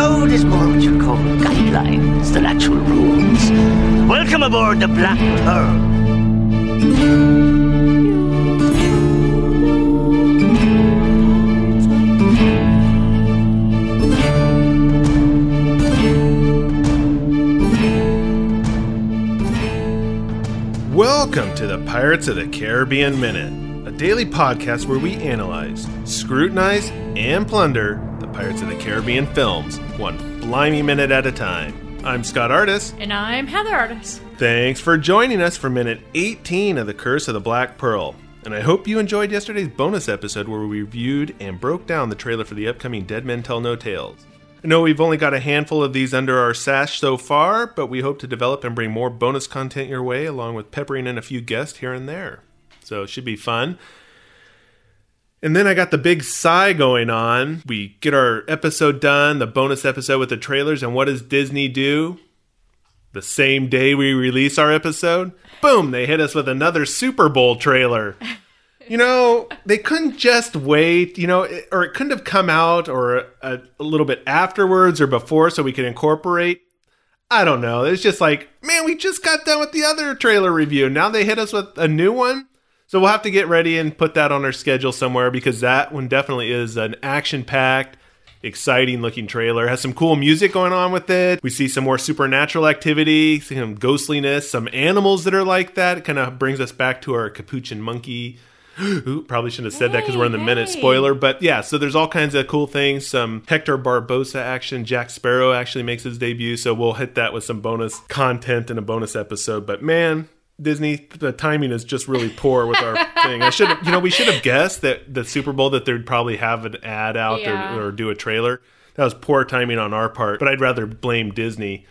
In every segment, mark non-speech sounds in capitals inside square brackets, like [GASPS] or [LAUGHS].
code is more what you call guidelines than actual rules. Welcome aboard the Black Pearl. Welcome to the Pirates of the Caribbean Minute, a daily podcast where we analyze, scrutinize, and plunder Pirates of the Caribbean films, one blimey minute at a time. I'm Scott Artis. And I'm Heather Artis. Thanks for joining us for minute 18 of The Curse of the Black Pearl. And I hope you enjoyed yesterday's bonus episode where we reviewed and broke down the trailer for the upcoming Dead Men Tell No Tales. I know we've only got a handful of these under our sash so far, but we hope to develop and bring more bonus content your way, along with peppering in a few guests here and there. So it should be fun. And then I got the big sigh going on. We get our episode done, the bonus episode with the trailers, and what does Disney do? The same day we release our episode, boom, they hit us with another Super Bowl trailer. You know, they couldn't just wait, you know, or it couldn't have come out or a, a little bit afterwards or before so we could incorporate. I don't know. It's just like, man, we just got done with the other trailer review. Now they hit us with a new one. So we'll have to get ready and put that on our schedule somewhere because that one definitely is an action packed, exciting looking trailer. Has some cool music going on with it. We see some more supernatural activity, some ghostliness, some animals that are like that. It kind of brings us back to our capuchin monkey. [GASPS] Ooh, probably shouldn't have said that because we're in the minute Hey, hey. spoiler. But yeah, so there's all kinds of cool things. Some Hector Barbossa action. Jack Sparrow actually makes his debut. So we'll hit that with some bonus content in a bonus episode. But man, Disney, the timing is just really poor with our [LAUGHS] thing. I should have, you know, we should have guessed that the Super Bowl that they'd probably have an ad out Yeah. or, or do a trailer. That was poor timing on our part. But I'd rather blame Disney.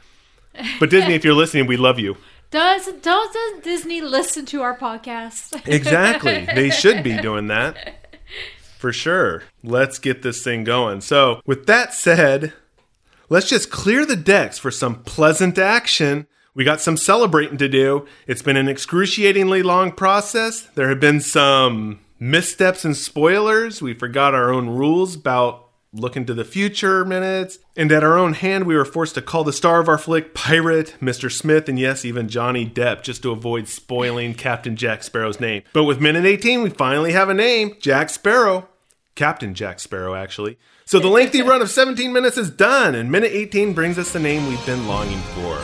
But Disney, if you're listening, we love you. Does doesn't Disney listen to our podcast? Exactly. They [LAUGHS] should be doing that. For sure. Let's get this thing going. So, with that said, let's just clear the decks for some pleasant action. We got some celebrating to do. It's been an excruciatingly long process. There have been some missteps and spoilers. We forgot our own rules about looking to the future minutes. And at our own hand, we were forced to call the star of our flick Pirate, Mr. Smith, and yes, even Johnny Depp, just to avoid spoiling Captain Jack Sparrow's name. But with minute 18, we finally have a name Jack Sparrow. Captain Jack Sparrow, actually. So the lengthy run of 17 minutes is done, and minute 18 brings us the name we've been longing for.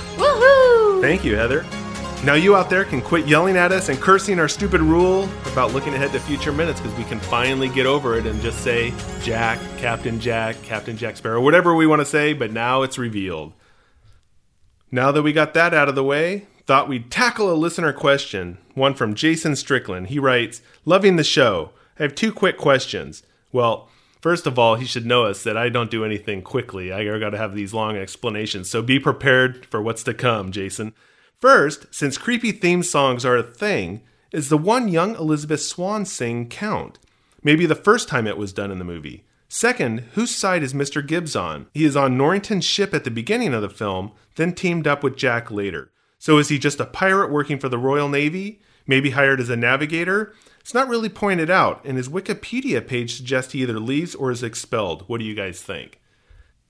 Thank you, Heather. Now you out there can quit yelling at us and cursing our stupid rule about looking ahead to future minutes because we can finally get over it and just say Jack, Captain Jack, Captain Jack Sparrow, whatever we want to say, but now it's revealed. Now that we got that out of the way, thought we'd tackle a listener question. One from Jason Strickland. He writes, Loving the show. I have two quick questions. Well, first of all, he should know us that I don't do anything quickly. I got to have these long explanations. So be prepared for what's to come, Jason. First, since creepy theme songs are a thing, is the one young Elizabeth Swann sing count? Maybe the first time it was done in the movie. Second, whose side is Mr. Gibbs on? He is on Norrington's ship at the beginning of the film, then teamed up with Jack later. So is he just a pirate working for the Royal Navy? Maybe hired as a navigator? It's not really pointed out, and his Wikipedia page suggests he either leaves or is expelled. What do you guys think?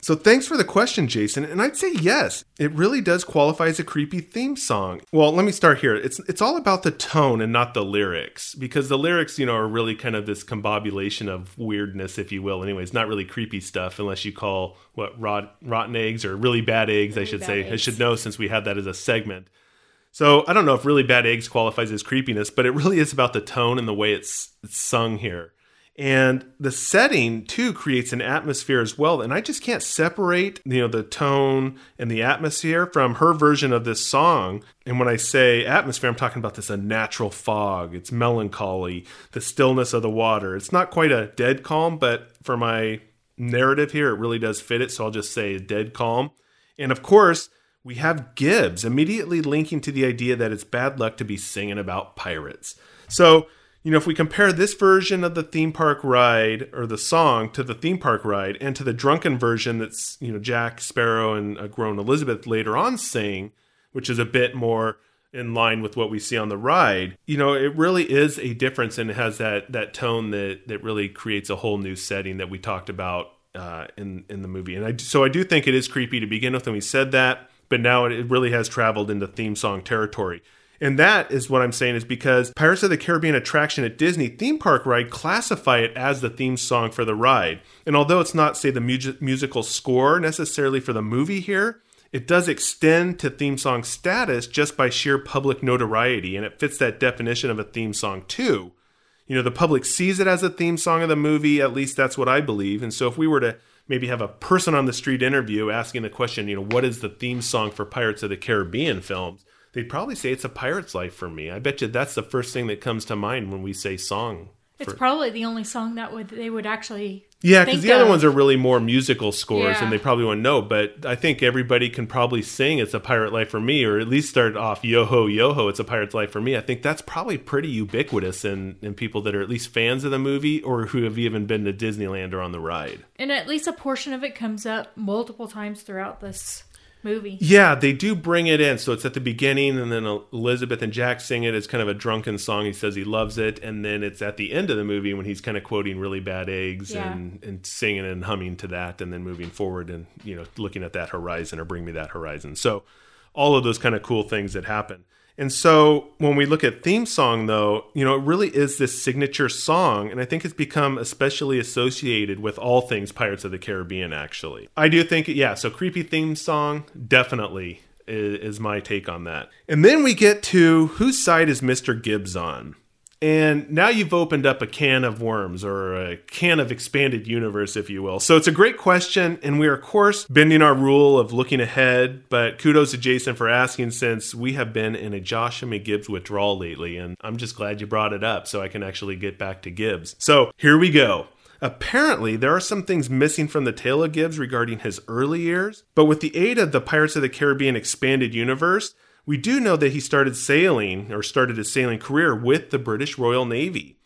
So thanks for the question, Jason, and I'd say yes. It really does qualify as a creepy theme song. Well, let me start here. It's it's all about the tone and not the lyrics because the lyrics, you know, are really kind of this combobulation of weirdness, if you will. Anyway, it's not really creepy stuff unless you call what rot, rotten eggs or really bad eggs. I should say. I should know since we had that as a segment. So I don't know if really bad eggs qualifies as creepiness, but it really is about the tone and the way it's, it's sung here. And the setting too creates an atmosphere as well. And I just can't separate, you know, the tone and the atmosphere from her version of this song. And when I say atmosphere, I'm talking about this unnatural fog. It's melancholy, the stillness of the water. It's not quite a dead calm, but for my narrative here, it really does fit it. So I'll just say dead calm. And of course, we have Gibbs immediately linking to the idea that it's bad luck to be singing about pirates. So, you know, if we compare this version of the theme park ride or the song to the theme park ride and to the drunken version that's, you know, Jack Sparrow and a grown Elizabeth later on sing, which is a bit more in line with what we see on the ride, you know, it really is a difference and it has that that tone that that really creates a whole new setting that we talked about uh, in in the movie. And I so I do think it is creepy to begin with, and we said that, but now it, really has traveled into theme song territory. And that is what I'm saying is because Pirates of the Caribbean attraction at Disney theme park ride classify it as the theme song for the ride. And although it's not, say, the mu- musical score necessarily for the movie here, it does extend to theme song status just by sheer public notoriety, and it fits that definition of a theme song too. You know, the public sees it as a theme song of the movie, at least that's what I believe. And so if we were to maybe have a person on the street interview asking the question, you know, what is the theme song for Pirates of the Caribbean films? They'd probably say it's a pirate's life for me. I bet you that's the first thing that comes to mind when we say song. It's for- probably the only song that would they would actually. Yeah, because the other ones are really more musical scores, Yeah. and they probably wouldn't know. But I think everybody can probably sing "It's a Pirate Life for Me," or at least start off "Yo ho, yo ho, it's a pirate's life for me." I think that's probably pretty ubiquitous in in people that are at least fans of the movie or who have even been to Disneyland or on the ride. And at least a portion of it comes up multiple times throughout this movie. Yeah, they do bring it in. So it's at the beginning, and then Elizabeth and Jack sing it. It's kind of a drunken song. He says he loves it, and then it's at the end of the movie when he's kind of quoting really bad eggs Yeah. and, and singing and humming to that, and then moving forward and you know looking at that horizon or bring me that horizon. So all of those kind of cool things that happen. And so when we look at theme song, though, you know, it really is this signature song. And I think it's become especially associated with all things Pirates of the Caribbean, actually. I do think, yeah, so creepy theme song, definitely is, is my take on that. And then we get to whose side is Mr. Gibbs on? And now you've opened up a can of worms or a can of expanded universe, if you will. So it's a great question. And we are, of course, bending our rule of looking ahead. But kudos to Jason for asking since we have been in a Joshua Gibbs withdrawal lately. And I'm just glad you brought it up so I can actually get back to Gibbs. So here we go. Apparently, there are some things missing from the tale of Gibbs regarding his early years, but with the aid of the Pirates of the Caribbean expanded universe, we do know that he started sailing or started his sailing career with the British Royal Navy.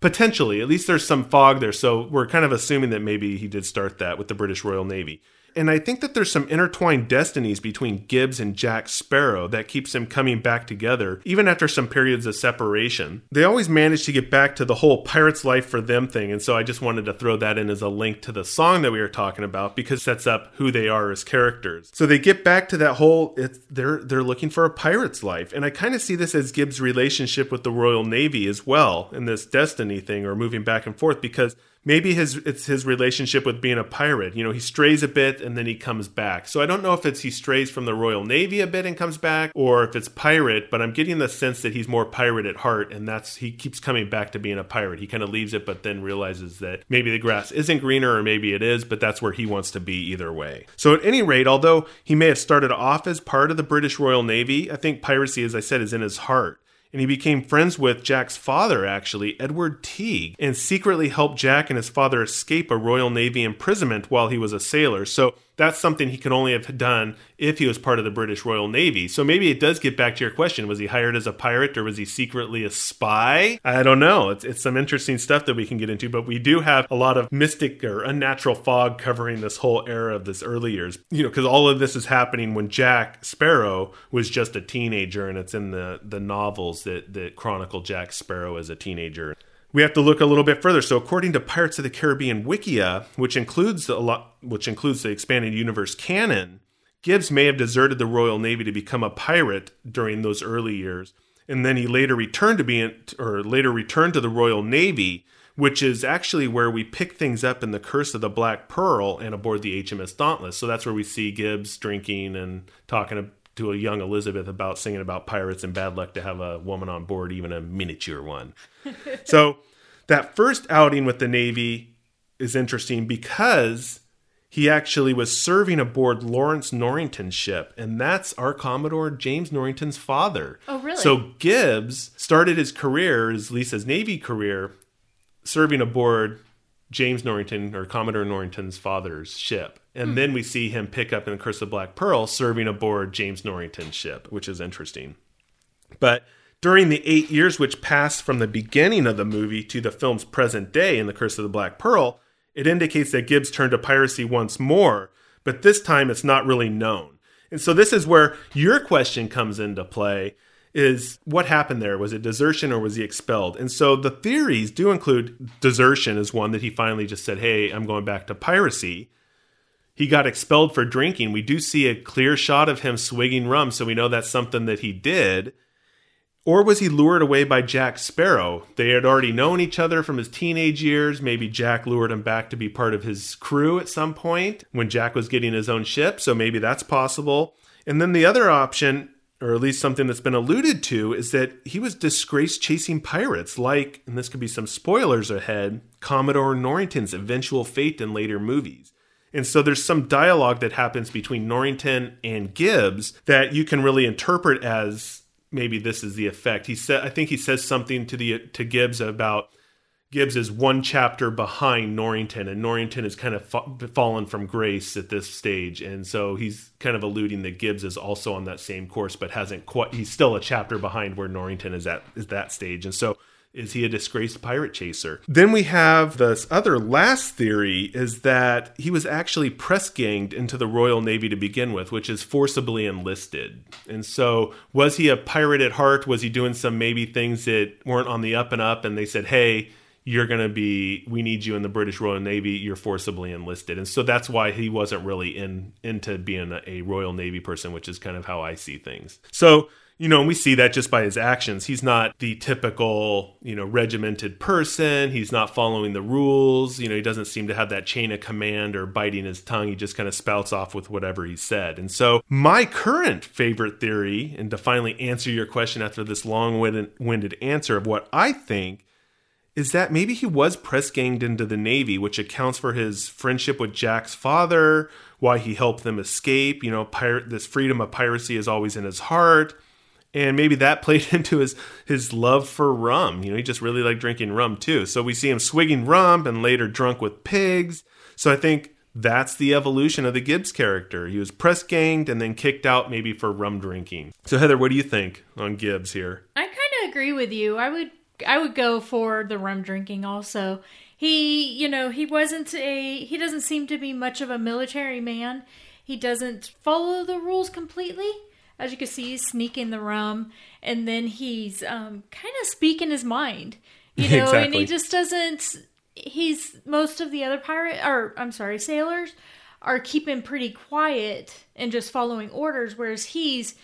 Potentially, at least there's some fog there, so we're kind of assuming that maybe he did start that with the British Royal Navy. And I think that there's some intertwined destinies between Gibbs and Jack Sparrow that keeps them coming back together, even after some periods of separation. They always manage to get back to the whole pirate's life for them thing, and so I just wanted to throw that in as a link to the song that we were talking about because it sets up who they are as characters. So they get back to that whole it's they're they're looking for a pirate's life. And I kind of see this as Gibbs' relationship with the Royal Navy as well in this destiny thing or moving back and forth because maybe his it's his relationship with being a pirate. You know, he strays a bit and then he comes back. So I don't know if it's he strays from the Royal Navy a bit and comes back, or if it's pirate. But I'm getting the sense that he's more pirate at heart, and that's he keeps coming back to being a pirate. He kind of leaves it, but then realizes that maybe the grass isn't greener, or maybe it is, but that's where he wants to be either way. So at any rate, although he may have started off as part of the British Royal Navy, I think piracy, as I said, is in his heart and he became friends with Jack's father, actually, Edward Teague, and secretly helped Jack and his father escape a Royal Navy imprisonment while he was a sailor. So that's something he could only have done if he was part of the British Royal Navy. So maybe it does get back to your question. Was he hired as a pirate or was he secretly a spy? I don't know. It's, it's some interesting stuff that we can get into, but we do have a lot of mystic or unnatural fog covering this whole era of this early years. You know, because all of this is happening when Jack Sparrow was just a teenager, and it's in the, the novels that, that chronicle Jack Sparrow as a teenager we have to look a little bit further. So, according to Pirates of the Caribbean Wikia, which includes a lot, which includes the expanded universe canon, Gibbs may have deserted the Royal Navy to become a pirate during those early years, and then he later returned to being, or later returned to the Royal Navy, which is actually where we pick things up in the Curse of the Black Pearl and aboard the HMS Dauntless. So that's where we see Gibbs drinking and talking to a young Elizabeth about singing about pirates and bad luck to have a woman on board, even a miniature one. [LAUGHS] so that first outing with the Navy is interesting because he actually was serving aboard Lawrence Norrington's ship, and that's our Commodore James Norrington's father. Oh, really? So Gibbs started his career, at Lisa's Navy career, serving aboard James Norrington or Commodore Norrington's father's ship. And hmm. then we see him pick up in the Curse of Black Pearl serving aboard James Norrington's ship, which is interesting. But during the eight years which passed from the beginning of the movie to the film's present day in The Curse of the Black Pearl, it indicates that Gibbs turned to piracy once more, but this time it's not really known. And so this is where your question comes into play. is what happened there? Was it desertion or was he expelled? And so the theories do include desertion as one that he finally just said, Hey, I'm going back to piracy. He got expelled for drinking. We do see a clear shot of him swigging rum, so we know that's something that he did. Or was he lured away by Jack Sparrow? They had already known each other from his teenage years. Maybe Jack lured him back to be part of his crew at some point when Jack was getting his own ship, so maybe that's possible. And then the other option or at least something that's been alluded to, is that he was disgraced chasing pirates, like, and this could be some spoilers ahead, Commodore Norrington's eventual fate in later movies. And so there's some dialogue that happens between Norrington and Gibbs that you can really interpret as maybe this is the effect. He said I think he says something to the to Gibbs about Gibbs is one chapter behind Norrington, and Norrington has kind of fa- fallen from grace at this stage, and so he's kind of alluding that Gibbs is also on that same course, but hasn't quite. He's still a chapter behind where Norrington is at is that stage, and so is he a disgraced pirate chaser? Then we have this other last theory is that he was actually press ganged into the Royal Navy to begin with, which is forcibly enlisted. And so, was he a pirate at heart? Was he doing some maybe things that weren't on the up and up? And they said, hey, you're going to be we need you in the British Royal Navy you're forcibly enlisted and so that's why he wasn't really in into being a, a Royal Navy person which is kind of how I see things so you know, and we see that just by his actions. He's not the typical, you know, regimented person. He's not following the rules. You know, he doesn't seem to have that chain of command or biting his tongue. He just kind of spouts off with whatever he said. And so, my current favorite theory, and to finally answer your question after this long winded answer of what I think, is that maybe he was press ganged into the Navy, which accounts for his friendship with Jack's father, why he helped them escape. You know, pirate, this freedom of piracy is always in his heart. And maybe that [LAUGHS] played into his his love for rum. You know, he just really liked drinking rum too. So we see him swigging rum and later drunk with pigs. So I think that's the evolution of the Gibbs character. He was press ganged and then kicked out maybe for rum drinking. So Heather, what do you think on Gibbs here? I kind of agree with you. I would I would go for the rum drinking also. He, you know, he wasn't a he doesn't seem to be much of a military man. He doesn't follow the rules completely. As you can see, he's sneaking the rum and then he's um, kind of speaking his mind. You [LAUGHS] know, exactly. and he just doesn't he's most of the other pirate or I'm sorry, sailors are keeping pretty quiet and just following orders whereas he's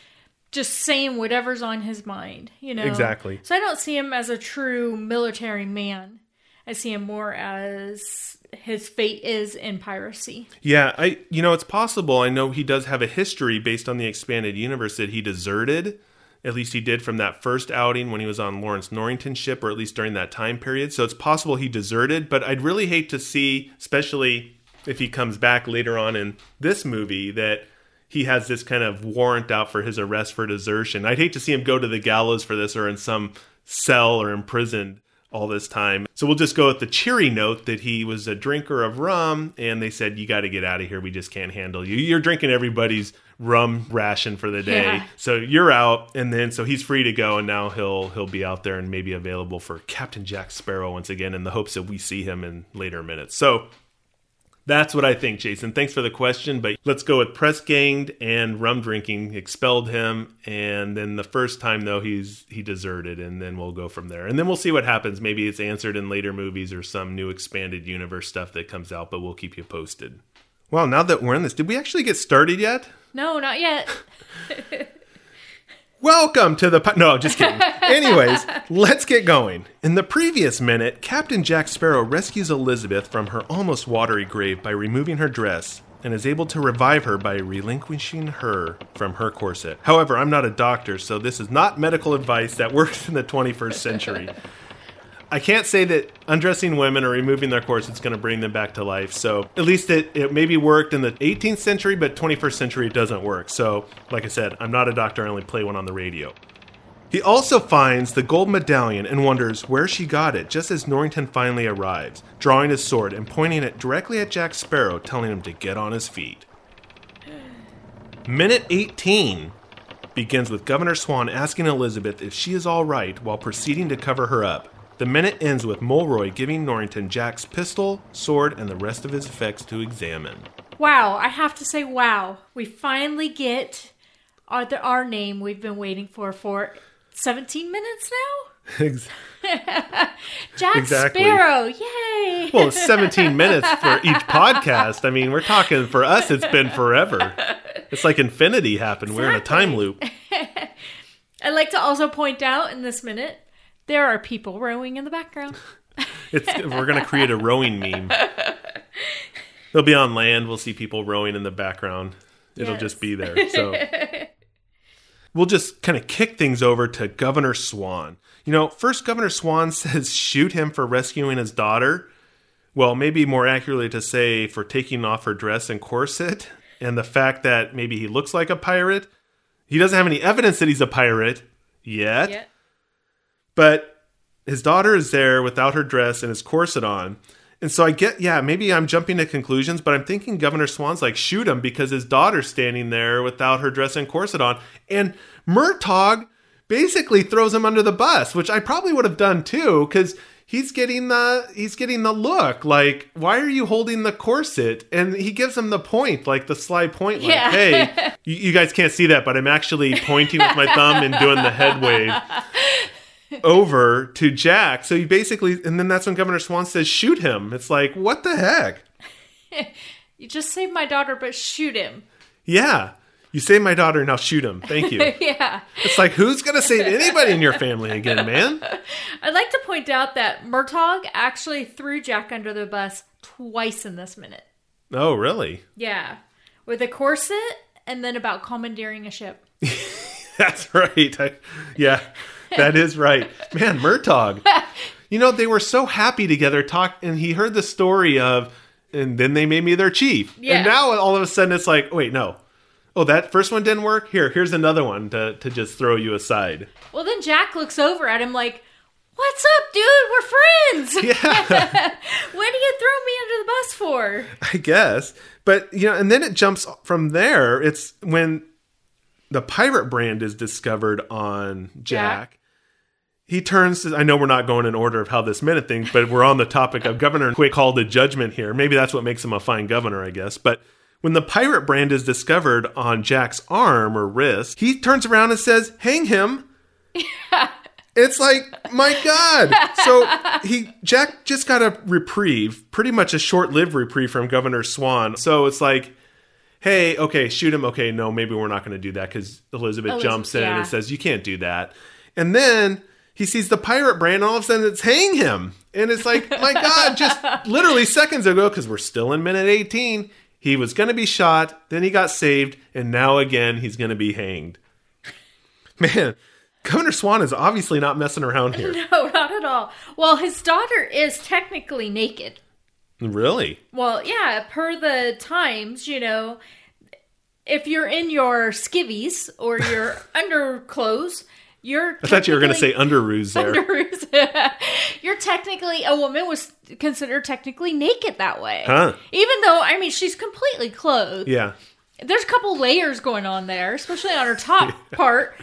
just saying whatever's on his mind, you know. Exactly. So I don't see him as a true military man. I see him more as his fate is in piracy. Yeah, I you know it's possible. I know he does have a history based on the expanded universe that he deserted. At least he did from that first outing when he was on Lawrence Norrington's ship, or at least during that time period. So it's possible he deserted, but I'd really hate to see, especially if he comes back later on in this movie, that he has this kind of warrant out for his arrest for desertion. I'd hate to see him go to the gallows for this or in some cell or imprisoned all this time. So we'll just go with the cheery note that he was a drinker of rum and they said, You got to get out of here. We just can't handle you. You're drinking everybody's rum ration for the day. Yeah. So you're out and then so he's free to go and now he'll he'll be out there and maybe available for Captain Jack Sparrow once again in the hopes that we see him in later minutes. So that's what I think, Jason. Thanks for the question, but let's go with press ganged and rum drinking expelled him, and then the first time though he's he deserted, and then we'll go from there, and then we'll see what happens. Maybe it's answered in later movies or some new expanded universe stuff that comes out, but we'll keep you posted. Well, now that we're in this, did we actually get started yet? No, not yet. [LAUGHS] Welcome to the. Po- no, just kidding. [LAUGHS] Anyways, let's get going. In the previous minute, Captain Jack Sparrow rescues Elizabeth from her almost watery grave by removing her dress and is able to revive her by relinquishing her from her corset. However, I'm not a doctor, so this is not medical advice that works in the 21st century. [LAUGHS] I can't say that undressing women or removing their corsets is going to bring them back to life. So at least it, it maybe worked in the 18th century, but 21st century it doesn't work. So, like I said, I'm not a doctor. I only play one on the radio. He also finds the gold medallion and wonders where she got it just as Norrington finally arrives, drawing his sword and pointing it directly at Jack Sparrow, telling him to get on his feet. Minute 18 begins with Governor Swann asking Elizabeth if she is all right while proceeding to cover her up. The minute ends with Mullroy giving Norrington Jack's pistol, sword, and the rest of his effects to examine. Wow, I have to say, wow. We finally get our, the, our name we've been waiting for for 17 minutes now? [LAUGHS] [LAUGHS] Jack Exactly. Sparrow, yay! well, it's 17 minutes for each podcast. I mean, we're talking for us, it's been forever. It's like infinity happened. We're in a time loop. [LAUGHS] I'd like to also point out in this minute there are people rowing in the background. [LAUGHS] It's we're gonna create a rowing meme. They'll be on land. We'll see people rowing in the background. It'll Yes. just be there. So [LAUGHS] we'll just kind of kick things over to Governor Swann. You know, first Governor Swann [LAUGHS] says shoot him for rescuing his daughter. Well, maybe more accurately to say for taking off her dress and corset, and the fact that maybe he looks like a pirate. He doesn't have any evidence that he's a pirate yet. Yeah. But his daughter is there without her dress and his corset on. And so I get, yeah, maybe I'm jumping to conclusions, but I'm thinking Governor Swann's like, shoot him because his daughter's standing there without her dress and corset on. And Murtogg basically throws him under the bus, which I probably would have done too, because he's getting the he's getting the look like why are you holding the corset and he gives him the point like the sly point like Yeah. hey [LAUGHS] you, you guys can't see that but i'm actually pointing with my thumb and doing the head wave [LAUGHS] [LAUGHS] over to Jack. So he basically, and then that's when Governor Swann says, shoot him. It's like, what the heck? [LAUGHS] You just saved my daughter, but shoot him. Yeah. You saved my daughter, and now shoot him. Thank you. [LAUGHS] yeah. It's like, who's going to save anybody in your family again, man? I'd like to point out that Murtogg actually threw Jack under the bus twice in this minute. Oh, really? Yeah. With a corset and then about commandeering a ship. That's right. I, yeah, [LAUGHS] that is right. Man, Murtogg. [LAUGHS] You know, they were so happy together, talk, and he heard the story of, and then they made me their chief. Yeah. And now all of a sudden it's like, wait, no. Oh, that first one didn't work? Here, here's another one to, to just throw you aside. Well, then Jack looks over at him like, What's up, dude? We're friends. [LAUGHS] Yeah. what do you throw me under the bus for? I guess. But you know, and then it jumps from there. It's when the pirate brand is discovered on Jack. Jack. He turns to, I know we're not going in order of how this minute thing, but we're on the topic of Governor Quick call to judgment here. Maybe that's what makes him a fine governor, I guess. But when the pirate brand is discovered on Jack's arm or wrist, he turns around and says, Hang him. [LAUGHS] It's like, my God. So he Jack just got a reprieve, pretty much a short-lived reprieve from Governor Swann. So it's like, hey, okay, shoot him. Okay, no, maybe we're not going to do that because Elizabeth, Eliz- jumps in yeah. and says, you can't do that. And then he sees the pirate brand, and all of a sudden it's hang him. And it's like, my God, just [LAUGHS] literally seconds ago, because we're still in minute 18, he was going to be shot, then he got saved, and now again he's going to be hanged. Man, Governor Swann is obviously not messing around [LAUGHS] here. No, not at all. Well, his daughter is technically naked. Really? Well, yeah, per the times, you know, if you're in your skivvies or your [LAUGHS] underclothes, you're. I thought you were going to say underoos there. underoos. [LAUGHS] you're technically a woman was considered technically naked that way. Huh. Even though, I mean, she's completely clothed. Yeah. There's a couple layers going on there, especially on her top [LAUGHS] part.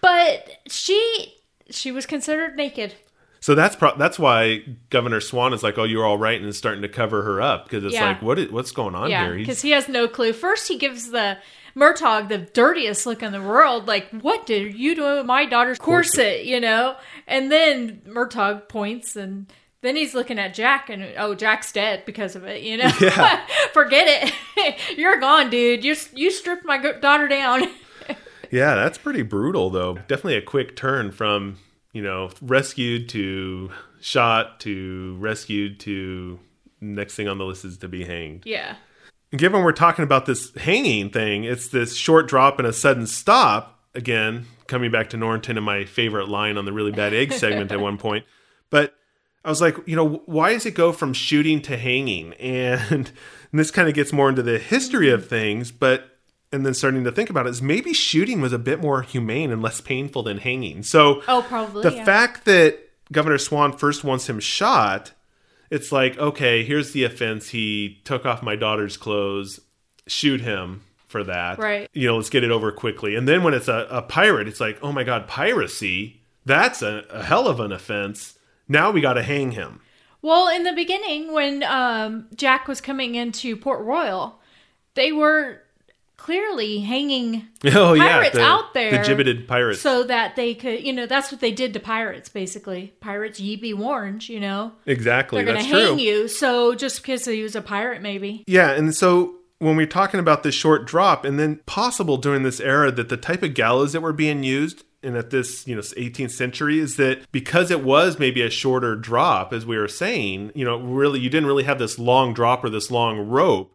But she she was considered naked. So that's pro- that's why Governor Swann is like, "Oh, you're all right," and is starting to cover her up because it's Yeah. like, what is, what's going on Yeah, here? Because he has no clue. First, he gives the Murtogg the dirtiest look in the world. Like, what did you do with my daughter's corset? You know? And then Murtogg points, and then he's looking at Jack, and oh, Jack's dead because of it. You know? Yeah. [LAUGHS] Forget it. [LAUGHS] You're gone, dude. You you stripped my daughter down. [LAUGHS] yeah, that's pretty brutal, though. Definitely a quick turn from you know rescued to shot to rescued to next thing on the list is to be hanged. yeah. Given we're talking about this hanging thing, it's this short drop and a sudden stop. Again, coming back to Norrington and my favorite line on the really bad egg segment at one point. But I was like, you know, why does it go from shooting to hanging? And, [LAUGHS] and this kind of gets more into the history of things, but and then starting to think about it is maybe shooting was a bit more humane and less painful than hanging. So Oh, probably. the yeah. fact that Governor Swann first wants him shot, it's like, okay, here's the offense. He took off my daughter's clothes, shoot him for that. Right. You know, let's get it over quickly. And then when it's a, a pirate, it's like, oh my God, piracy. That's a, a hell of an offense. Now we got to hang him. Well, in the beginning, when um, Jack was coming into Port Royal, they were clearly hanging [LAUGHS] Oh yeah, pirates the, out there the gibbeted pirates. so that they could, you know, that's what they did to pirates, basically. Pirates, ye be warned, you know. exactly, They're going to hang true. you. So just because he was a pirate, maybe. Yeah, and so when we're talking about this short drop, and then possible during this era that the type of gallows that were being used and at this you know 18th century is that because it was maybe a shorter drop as we were saying you know really you didn't really have this long drop or this long rope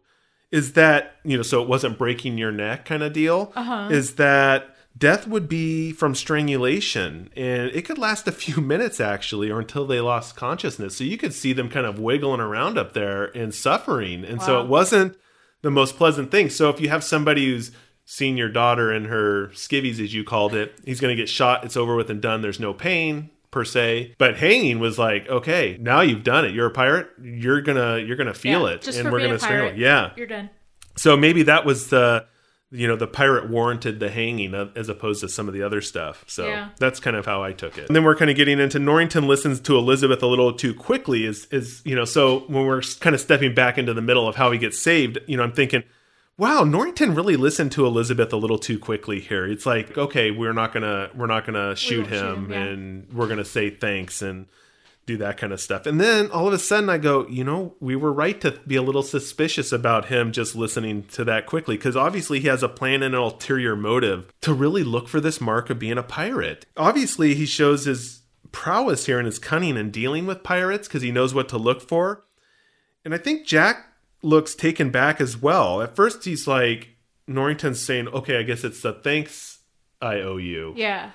is that you know so it wasn't breaking your neck kind of deal Uh-huh. is that death would be from strangulation and it could last a few [LAUGHS] minutes actually or until they lost consciousness. So you could see them kind of wiggling around up there and suffering. And so it wasn't the most pleasant thing. So if you have somebody who's seen your daughter in her skivvies as you called it he's going to get shot it's over with and done there's no pain per se but hanging was like okay now you've done it. You're a pirate. You're gonna you're gonna feel Yeah, it Just and we're gonna strangle yeah. You're done. so maybe that was the you know the pirate warranted the hanging uh, as opposed to some of the other stuff. So Yeah. that's kind of how i took it. And then we're kind of getting into norrington listens to elizabeth a little too quickly is is you know so when we're kind of stepping back into the middle of how he gets saved you know i'm thinking wow norrington really listened to elizabeth a little too quickly here it's like okay we're not gonna we're not gonna shoot shoot him him, yeah. and we're gonna say thanks and do that kind of stuff. And then all of a sudden I go, you know, we were right to be a little suspicious about him just listening to that quickly because obviously he has a plan and an ulterior motive to really look for this mark of being a pirate. Obviously he shows his prowess here and his cunning in dealing with pirates because he knows what to look for. And I think Jack looks taken back as well. At first he's like Norrington's saying, "Okay, I guess it's the thanks I owe you." Yeah.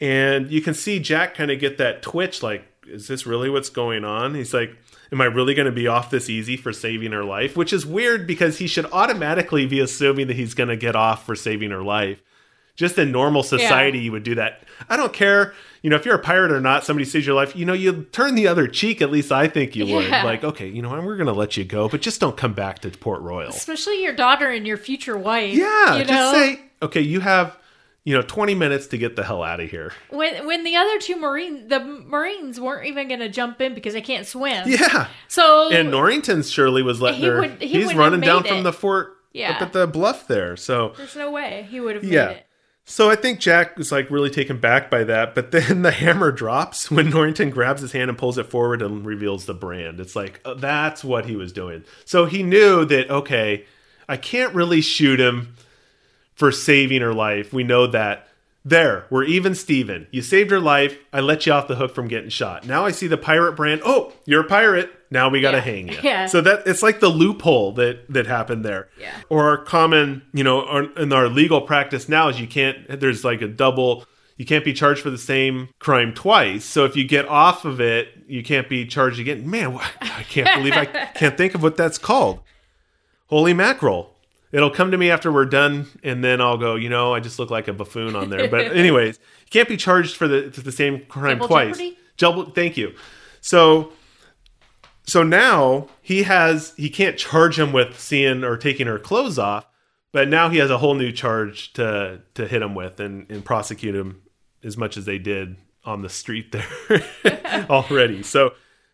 And you can see Jack kind of get that twitch like, is this really what's going on? He's like, am I really going to be off this easy for saving her life? Which is weird because he should automatically be assuming that he's going to get off for saving her life. Just in normal society, you would do that. I don't care, you know, if you're a pirate or not, somebody saves your life, you know, you turn the other cheek, at least I think you would. Yeah. Like, okay, you know what, we're going to let you go, but just don't come back to Port Royal. Especially your daughter and your future wife. Yeah, You just know? say, okay, you have, you know, 20 minutes to get the hell out of here. when when the other two marines the marines weren't even going to jump in because they can't swim. Yeah. So And Norrington surely was letting He her. would- he he's running down made from the fort Yeah. up at the bluff there. So, there's no way he would have Yeah. So I think Jack was like really taken back by that. But then the [LAUGHS] hammer drops when Norrington grabs his hand and pulls it forward and reveals the brand. It's like uh, that's what he was doing. So he knew that okay, I can't really shoot him for saving her life. We know that. There, we're even, Steven. You saved her life. I let you off the hook from getting shot. Now I see the pirate brand. Oh, you're a pirate. Now we got to Yeah. hang you. [LAUGHS] Yeah. So that it's like the loophole that that happened there. Yeah. Or our common, you know, our, in our legal practice now is you can't. There's like a double. You can't be charged for the same crime twice. So if you get off of it, you can't be charged again. Man, I can't believe I [LAUGHS] can't think of what that's called. Holy mackerel. It'll come to me after we're done, and then I'll go, you know, I just look like a buffoon on there. But anyways, you can't be charged for the for the same crime Double twice. jeopardy? Double, thank you. So so now he has he can't charge him with seeing or taking her clothes off, but now he has a whole new charge to to hit him with and, and prosecute him as much as they did on the street there [LAUGHS] already. So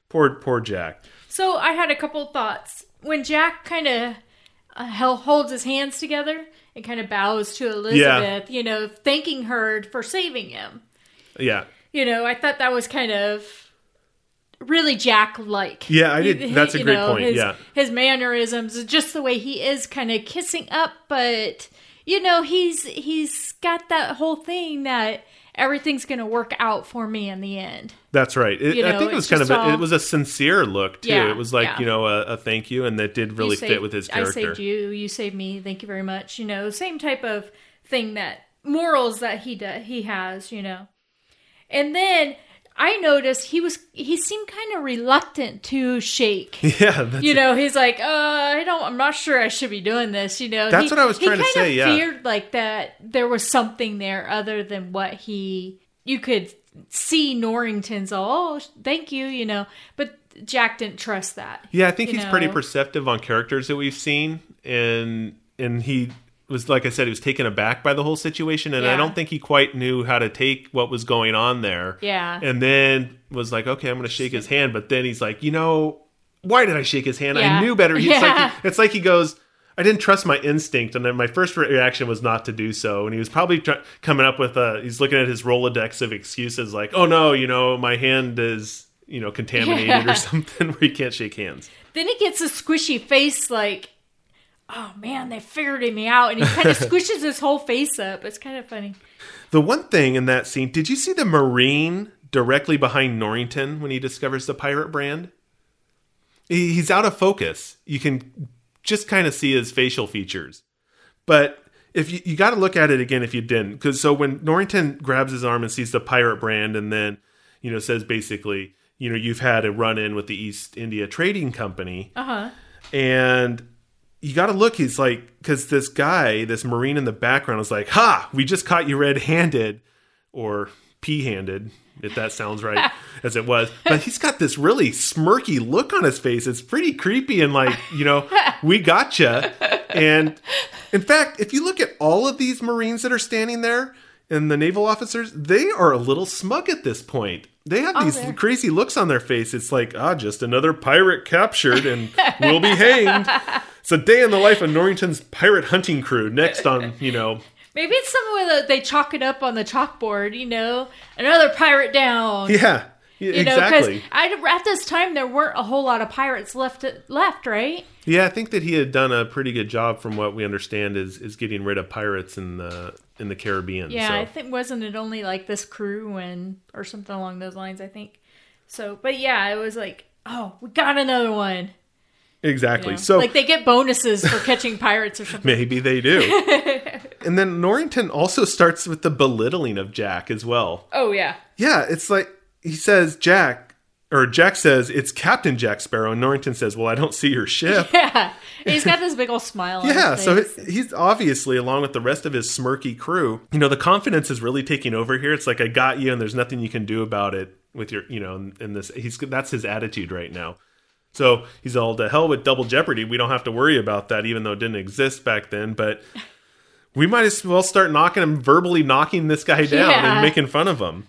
poor poor Jack. So I had a couple thoughts when Jack kind of Uh, holds his hands together and kind of bows to Elizabeth. You know, thanking her for saving him. Yeah. You know, I thought that was kind of really Jack like. Yeah, I did- [LAUGHS] that's a great point, His, yeah. his mannerisms, just the way he is, kind of kissing up, but you know, he's he's got that whole thing that everything's going to work out for me in the end. That's right. It, You I think it was kind of a, all- it was a sincere look too. Yeah, it was like yeah. you know a, a thank you, and that did really You fit with his I saved you. You saved me. Thank you very much. You know, same type of thing that morals that he does, he has. You know, and then I noticed he was he seemed kind of reluctant to shake. [LAUGHS] Yeah, that's You know, he's like, uh, I don't, I'm not sure I should be doing this. You know, That's He- what I was trying to kind say, Of yeah. feared like that there was something there other than what he. You could see Norrington's. Oh, thank you. You know, but Jack didn't trust that. Yeah, I think he's pretty perceptive on characters that we've seen, and and he was like I said, he was taken aback by the whole situation, and I don't think he quite knew how to take what was going on there. Yeah. and then was like, okay, I'm going to shake his hand, but then he's like, you know, why did I shake his hand? I knew better. It's like Yeah. he, it's like he goes. I didn't trust my instinct, and then my first reaction was not to do so. And he was probably tr- coming up with a. He's looking at his rolodex of excuses, like, "Oh no, you know, my hand is." You know, contaminated Yeah. or [LAUGHS] something where you can't shake hands. Then he gets a squishy face, like, oh man, they figured me out, and he kind of [LAUGHS] squishes his whole face up. It's kind of funny. The one thing in that scene, did you see the Marine directly behind Norrington when he discovers the pirate brand? He's out of focus. You can just kind of see his facial features. But if you, you got to look at it again if you didn't, because so when Norrington grabs his arm and sees the pirate brand, and then you know says basically, you know, you've had a run in with the East India Trading Company, Uh huh. and you got to look. He's like, because this guy, this Marine in the background, is like, "Ha! We just caught you red-handed, or pea-handed, if that sounds right, [LAUGHS] as it was." But he's got this really smirky look on his face. It's pretty creepy, and like, you know, [LAUGHS] we gotcha. And in fact, if you look at all of these Marines that are standing there. And the naval officers, they are a little smug at this point. They have these they're- crazy looks on their face. It's like, ah, just another pirate captured and will be hanged. [LAUGHS] It's a day in the life of Norrington's pirate hunting crew. Next on, you know, [LAUGHS] Maybe it's something that they chalk it up on the chalkboard. You know, another pirate down. yeah, You know, because exactly. at this time there weren't a whole lot of pirates left. Left, right? Yeah, I think that he had done a pretty good job, from what we understand, is is getting rid of pirates in the in the Caribbean. Yeah, so. I think wasn't it only like this crew and or something along those lines. I think. So, but yeah, it was like, oh, we got another one. You exactly. know? So like they get bonuses for catching pirates or something. maybe they do. [LAUGHS] and then Norrington also starts with the belittling of Jack as well. Oh yeah, Yeah, it's like he says Jack, or Jack says it's Captain Jack Sparrow, and Norrington says, "Well, I don't see your ship." [LAUGHS] yeah. And he's got this big old smile. on Yeah, his so it- he's obviously, along with the rest of his smirky crew, you know, the confidence is really taking over here. It's like I got you, and there's nothing you can do about it with your, you know, in this. He's that's his attitude right now. So he's all to hell with double jeopardy. We don't have to worry about that, even though it didn't exist back then. But [LAUGHS] we might as well start knocking him, verbally knocking this guy down Yeah. and making fun of him.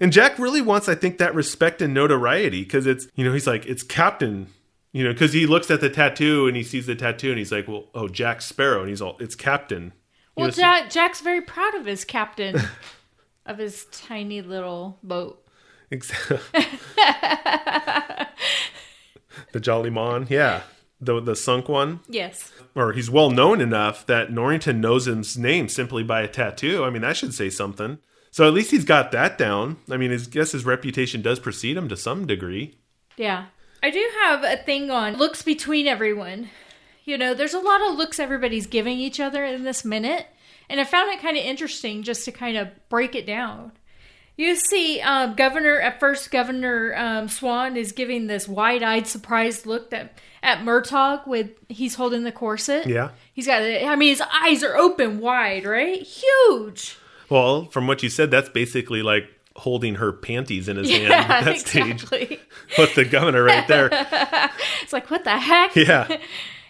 And Jack really wants, I think, that respect and notoriety because it's, you know, he's like, it's Captain, you know, because he looks at the tattoo and he sees the tattoo and he's like, well, oh, Jack Sparrow. And he's all, it's Captain. You well, know, so- Jack, Jack's very proud of his captain of his tiny little boat. Ex- [LAUGHS] [LAUGHS] [LAUGHS] the Jolly Mon, yeah. The, the sunk one. Yes. Or he's well known enough that Norrington knows his name simply by a tattoo. I mean, that should say something. So at least he's got that down. I mean, I guess his reputation does precede him to some degree. Yeah. I do have a thing on looks between everyone. You know, there's a lot of looks everybody's giving each other in this minute. And I found it kind of interesting just to kind of break it down. You see, um, Governor, at first, Governor um, Swann is giving this wide eyed, surprised look that, at Murtogg with he's holding the corset. Yeah. He's got, I mean, his eyes are open wide, right? Huge. Well, from what you said, that's basically like holding her panties in his [LAUGHS] hand Yeah, at that stage exactly. [LAUGHS] with the governor right there. [LAUGHS] It's like, what the heck? Yeah.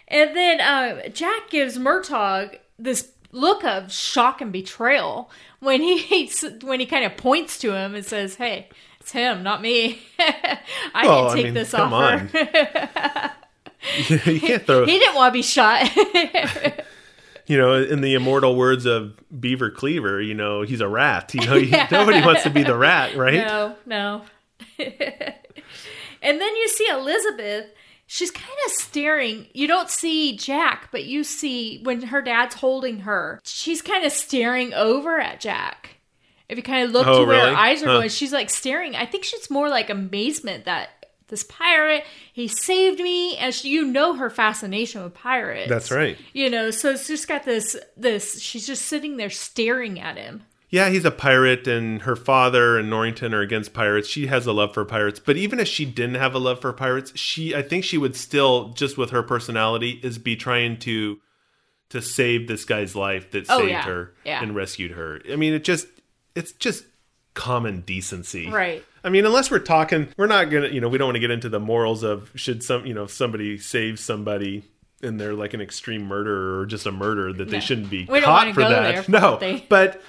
And then uh, Jack gives Murtogg this look of shock and betrayal when he [LAUGHS] when he kind of points to him and says, "Hey, it's him, not me. [LAUGHS] I Well, can I take mean, this come offer." [LAUGHS] you can't throw, he didn't want to be shot. you know, in the immortal words of Beaver Cleaver, you know, he's a rat. You know, nobody wants to be the rat, right? no, no. and then you see Elizabeth. She's kind of staring. You don't see Jack, but you see when her dad's holding her, she's kind of staring over at Jack. If you kind of look Oh, to where really? her eyes are Huh. going, she's like staring. I think she's more like amazement that this pirate, he saved me, and she, you know her fascination with pirates. That's right. You know, so it's just got this, this. She's just sitting there staring at him. Yeah, he's a pirate, and her father and Norrington are against pirates. She has a love for pirates, but even if she didn't have a love for pirates, she I think she would still, just with her personality, is be trying to to save this guy's life that Oh, saved yeah. her Yeah. and rescued her. I mean, it just it's just common decency, Right. I mean, unless we're talking, we're not gonna, you know, we don't want to get into the morals of should some, you know, somebody save somebody and they're like an extreme murderer or just a murderer that they No. shouldn't be We caught for that. no, they- but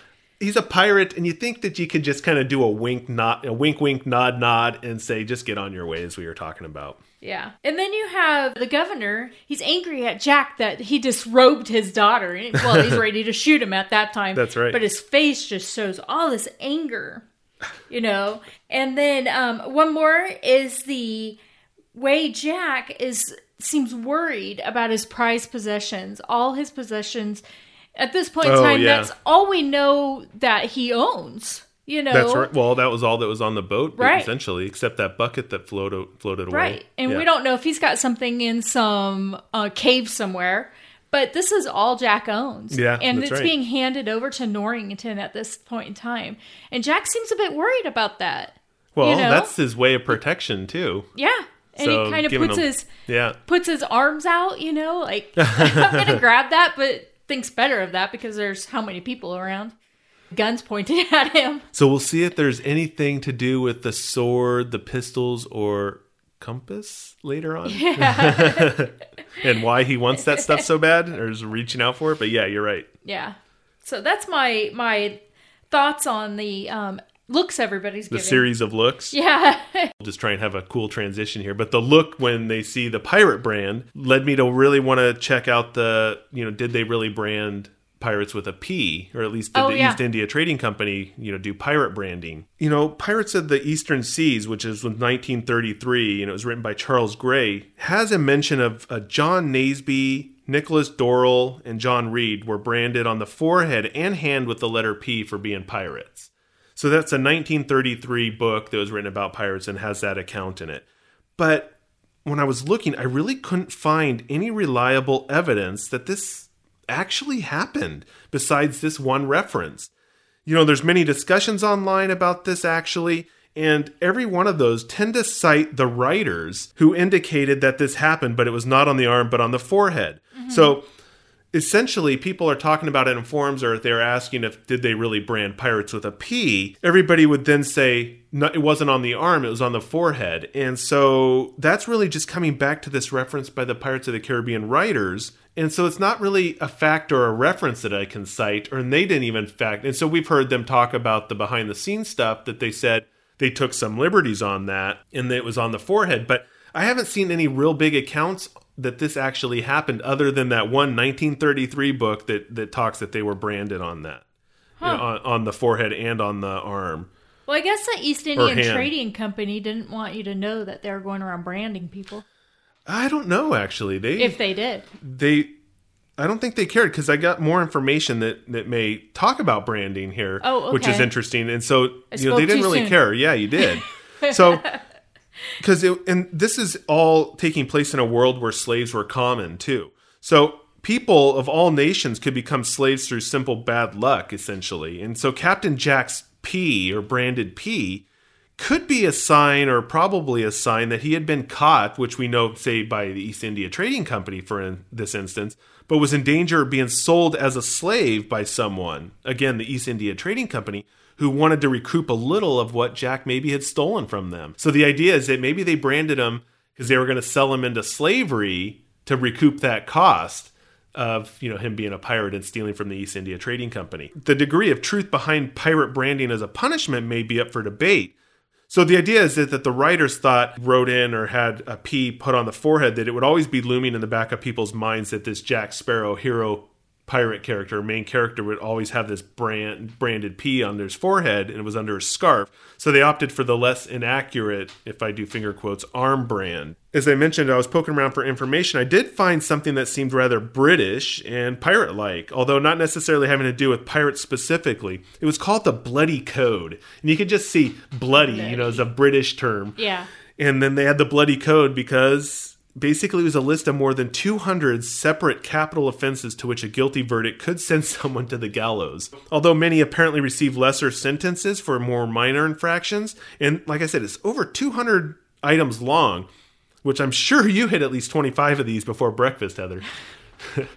he's a pirate, and you think that you could just kind of do a wink, nod, a wink, wink, nod, nod, and say, "Just get on your way," as we were talking about. Yeah. And then you have the governor. He's angry at Jack that he disrobed his daughter. Well, he's ready to shoot him at that time. That's right. But his face just shows all this anger, you know. And then um, one more is the way Jack is seems worried about his prized possessions, all his possessions. At this point in Oh, time, yeah. that's all we know that he owns. You know, That's right. Well, that was all that was on the boat, Right. essentially, except that bucket that floated floated away. Right. And Yeah. we don't know if he's got something in some uh, cave somewhere. But this is all Jack owns. Yeah, And it's right. being handed over to Norrington at this point in time. And Jack seems a bit worried about that. Well, you know? that's his way of protection too. Yeah. And So, he kind of puts him- his Yeah. puts his arms out, you know, like [LAUGHS] [LAUGHS] I'm gonna grab that, but thinks better of that because there's how many people around. Guns pointed [LAUGHS] at him. So we'll see if there's anything to do with the sword, the pistols, or compass later on, Yeah. [LAUGHS] and why he wants that stuff so bad, or is reaching out for it. But yeah, you're right. yeah. So that's my my thoughts on the um looks everybody's The giving. series of looks. [LAUGHS] Yeah. We'll just try and have a cool transition here. But the look when they see the pirate brand led me to really want to check out the, you know, did they really brand pirates with a P, or at least did Oh, the yeah. East India Trading Company, you know, do pirate branding? You know, Pirates of the Eastern Seas, which is with 1933, and it was written by Charles Grey, has a mention of uh, John Naseby. Nicholas Dorrell and John Reed were branded on the forehead and hand with the letter P for being pirates. So that's a 1933 book that was written about pirates and has that account in it. But when I was looking, I really couldn't find any reliable evidence that this actually happened besides this one reference. You know, there's many discussions online about this actually, and every one of those tend to cite the writers who indicated that this happened, but it was not on the arm but on the forehead. Mm-hmm. So essentially people are talking about it in forums or they're asking if did they really brand pirates with a p? Everybody would then say no, it wasn't on the arm it was on the forehead. And so that's really just coming back to this reference by the pirates of the caribbean writers. And so it's not really a fact or a reference that i can cite or they didn't even fact and so we've heard them talk about the behind the scenes stuff that they said they took some liberties on that and that it was on the forehead but i haven't seen any real big accounts that this actually happened other than that one 1933 book that that talks that they were branded on that you know, on, on the forehead and on the arm Well, I guess the East Indian. Trading Company didn't want you to know that they were going around branding people. i don't know actually they If they did. they i don't think they cared because i got more information that that may talk about branding here Oh, which is interesting and so you know they didn't really soon. care yeah you did [LAUGHS] so because and this is all taking place in a world where slaves were common too. So people of all nations could become slaves through simple bad luck essentially. And so captain jack's p or branded p could be a sign or probably a sign that he had been caught which we know say by the east india trading company for in this instance but was in danger of being sold as a slave by someone. Again the east india trading company who wanted to recoup a little of what Jack maybe had stolen from them. So the idea is that maybe they branded him because they were going to sell him into slavery to recoup that cost of you know him being a pirate and stealing from the East India Trading Company. The degree of truth behind pirate branding as a punishment may be up for debate. So the idea is that, that the writers thought wrote in or had a P put on the forehead that it would always be looming in the back of people's minds that this Jack Sparrow hero pirate character, main character, would always have this brand branded P on his forehead, and it was under a scarf. So they opted for the less inaccurate, if I do finger quotes, arm brand. As I mentioned, I was poking around for information. I did find something that seemed rather British and pirate-like, although not necessarily having to do with pirates specifically. It was called the Bloody Code, and you could just see bloody, you know, as a British term. Yeah. And then they had the bloody code because basically it was a list of more than 200 separate capital offenses to which a guilty verdict could send [LAUGHS] someone to the gallows. Although many apparently received lesser sentences for more minor infractions, and like I said, it's over 200 items long, which I'm sure you hit at least 25 of these before breakfast, Heather. [LAUGHS]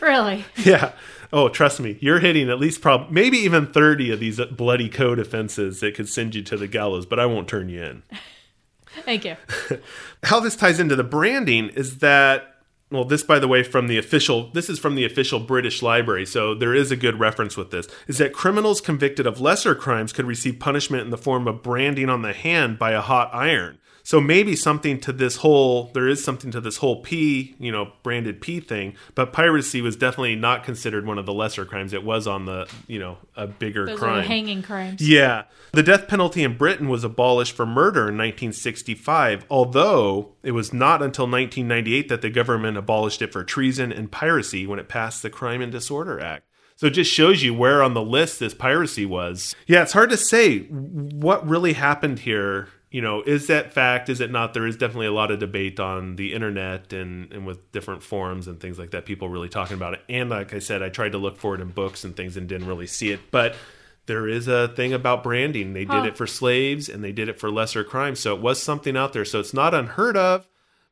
Really? Yeah. Oh, trust me, you're hitting at least prob maybe even 30 of these bloody code offenses that could send you to the gallows, but I won't turn you in. Thank you. [LAUGHS] how this ties into the branding is that well this by the way from the official this is from the official british library so there is a good reference with this is that criminals convicted of lesser crimes could receive punishment in the form of branding on the hand by a hot iron So maybe something to this whole there is something to this whole P, you know, branded P thing, but piracy was definitely not considered one of the lesser crimes. It was on the, you know, a bigger Those crime. hanging crimes. Yeah. The death penalty in Britain was abolished for murder in 1965, although it was not until 1998 that the government abolished it for treason and piracy when it passed the Crime and Disorder Act. So it just shows you where on the list this piracy was. Yeah, it's hard to say what really happened here. You know, is that fact? Is it not? There is definitely a lot of debate on the internet and, and with different forums and things like that, people really talking about it. And like I said, I tried to look for it in books and things and didn't really see it. But there is a thing about branding. They did Huh. it for slaves and they did it for lesser crimes. So it was something out there. So it's not unheard of.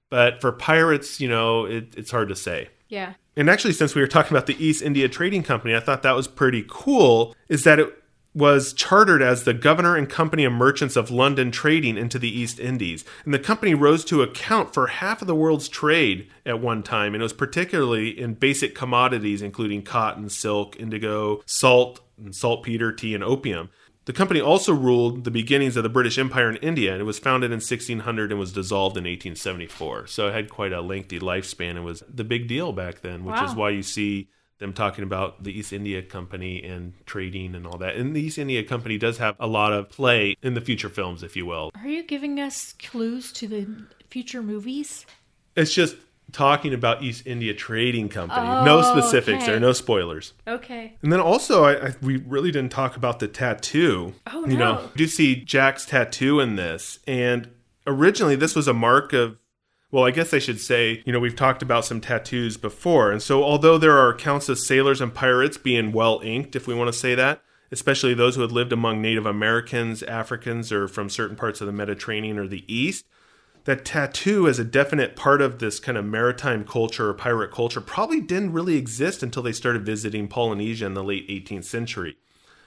But for pirates, you know, it, it's hard to say. Yeah. And actually, since we were talking about the East India Trading Company, I thought that was pretty cool. Is that it was chartered as the Governor and Company of Merchants of London Trading into the East Indies. And the company rose to account for half of the world's trade at one time. And it was particularly in basic commodities, including cotton, silk, indigo, salt, and saltpeter, tea, and opium. The company also ruled the beginnings of the British Empire in India, and it was founded in 1600 and was dissolved in 1874. So it had quite a lengthy lifespan and was the big deal back then, which is why you see them talking about the East India Company and trading and all that. And the East India Company does have a lot of play in the future films, if you will. Are you giving us clues to the future movies? It's just talking about East India Trading Company. Oh, no Oh, specifics. There no spoilers. Okay. And then also, I, I, we really didn't talk about the tattoo. Oh, You know, you do see Jack's tattoo in this, and originally this was a mark of. Well, I guess I should say, you know, we've talked about some tattoos before, and so although there are accounts of sailors and pirates being well inked, if we want to say that, especially those who had lived among Native Americans, Africans, or from certain parts of the Mediterranean or the East, that tattoo as a definite part of this kind of maritime culture or pirate culture probably didn't really exist until they started visiting Polynesia in the late 18th century.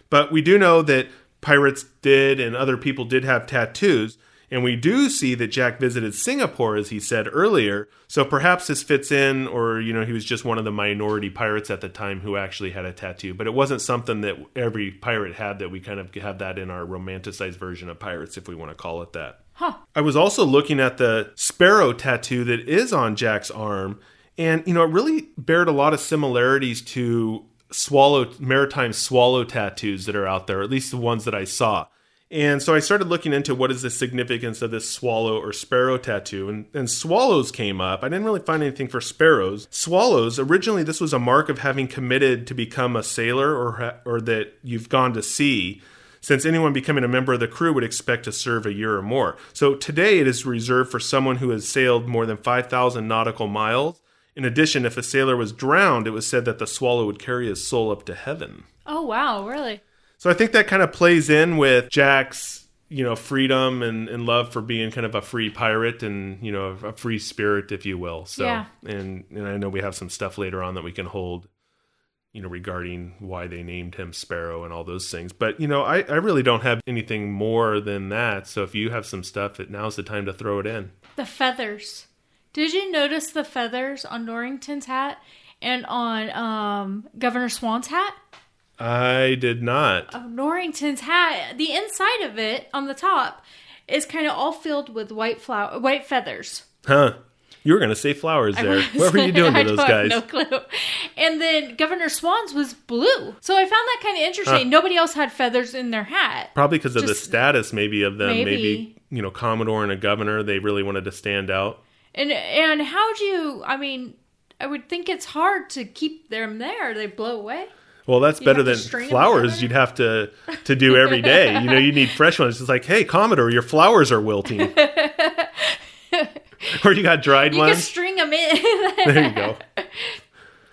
But we do know that pirates did and other people did have tattoos. And we do see that Jack visited Singapore, as he said earlier. So perhaps this fits in, or, you know, he was just one of the minority pirates at the time who actually had a tattoo. But it wasn't something that every pirate had that we kind of have that in our romanticized version of pirates, if we want to call it that. Huh. I was also looking at the sparrow tattoo that is on Jack's arm, and you know, it really bared a lot of similarities to swallow maritime swallow tattoos that are out there, at least the ones that I saw. And so I started looking into what is the significance of this swallow or sparrow tattoo, and, and swallows came up. I didn't really find anything for sparrows. Swallows, originally, this was a mark of having committed to become a sailor or, or that you've gone to sea since anyone becoming a member of the crew would expect to serve a year or more. So today it is reserved for someone who has sailed more than 5,000 nautical miles. In addition, if a sailor was drowned, it was said that the swallow would carry his soul up to heaven. Oh wow, really? So I think that kind of plays in with Jack's, you know, freedom and, and love for being kind of a free pirate and, you know, a free spirit, if you will. So, Yeah. and, and I know we have some stuff later on that we can hold, you know, regarding why they named him Sparrow and all those things. But, you know, I, I really don't have anything more than that. So if you have some stuff, it, now's the time to throw it in. The feathers. Did you notice the feathers on Norrington's hat and on um, Governor Swann's hat? I did not. Oh, Norrington's hat, the inside of it on the top is kind of all filled with white flower, white feathers. Huh. You were going to say flowers there. What were you [LAUGHS] doing to those guys? no clue. And then Governor Swann's was blue, so I found that kind of interesting. Nobody else had feathers in their hat. Probably because of the status, maybe of them. Maybe. Maybe. you know, Commodore and a governor. They really wanted to stand out. And and how do you? I mean, I would think it's hard to keep them there. They blow away. Well, that's You better than flowers. You'd have to to do every day. You know, you need fresh ones. It's like, hey, Commodore, your flowers are wilting. [LAUGHS] or you got dried You can ones. string them in. There you go. [LAUGHS]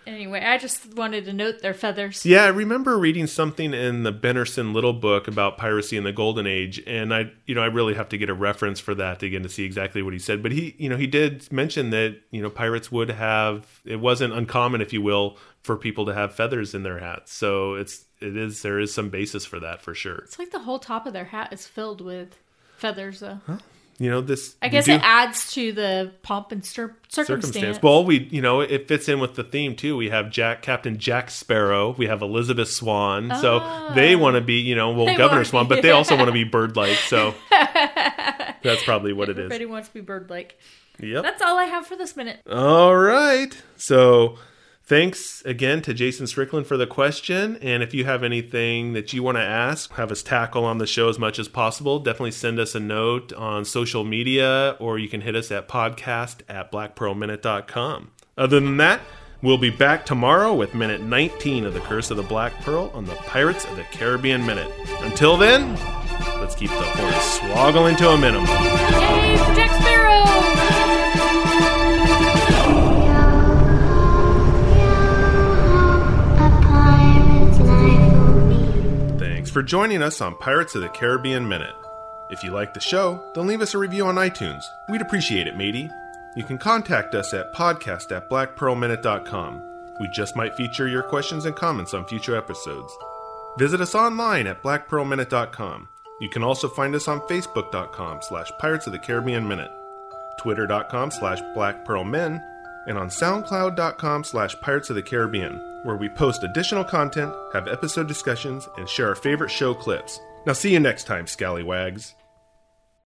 anyway, I just wanted to note their feathers. Yeah, I remember reading something in the Benerson Little book about piracy in the Golden Age, and I, you know, I really have to get a reference for that to get to see exactly what he said. But he, you know, he did mention that you know pirates would have. It wasn't uncommon, if you will, for people to have feathers in their hats. So it's it is there is some basis for that for sure. It's like the whole top of their hat is filled with feathers, though. You know this. I guess do- it adds to the pomp and cir- circumstance. circumstance. Well, we you know it fits in with the theme too. We have Jack Captain Jack Sparrow. We have Elizabeth Swann. So they want to be you know well Ah. They Governor Swann, [LAUGHS] but they also want to be bird like. So [LAUGHS] That's probably what it is. Everybody wants to be bird like. Yep. That's all I have for this minute. All right. So thanks again to Jason Strickland for the question. And if you have anything that you want to ask, have us tackle on the show as much as possible, definitely send us a note on social media or you can hit us at podcast at blackpearlminute.com. Other than that, we'll be back tomorrow with minute 19 of The Curse of the Black Pearl on the Pirates of the Caribbean Minute. Until then, let's keep the horns swoggling to a minimum. Yay Jack Sparrow! Thanks for joining us on Pirates of the Caribbean Minute. If you like the show, then leave us a review on iTunes. We'd appreciate it, matey. You can contact us at podcast at blackpearlminute.com. We just might feature your questions and comments on future episodes. Visit us online at blackpearlminute.com. You can also find us on facebook.com slash pirates of the Caribbean Minute, twitter.com slash blackpearlmen, and on soundcloud.com slash pirates of the Caribbean, where we post additional content, have episode discussions, and share our favorite show clips. Now see you next time, scallywags.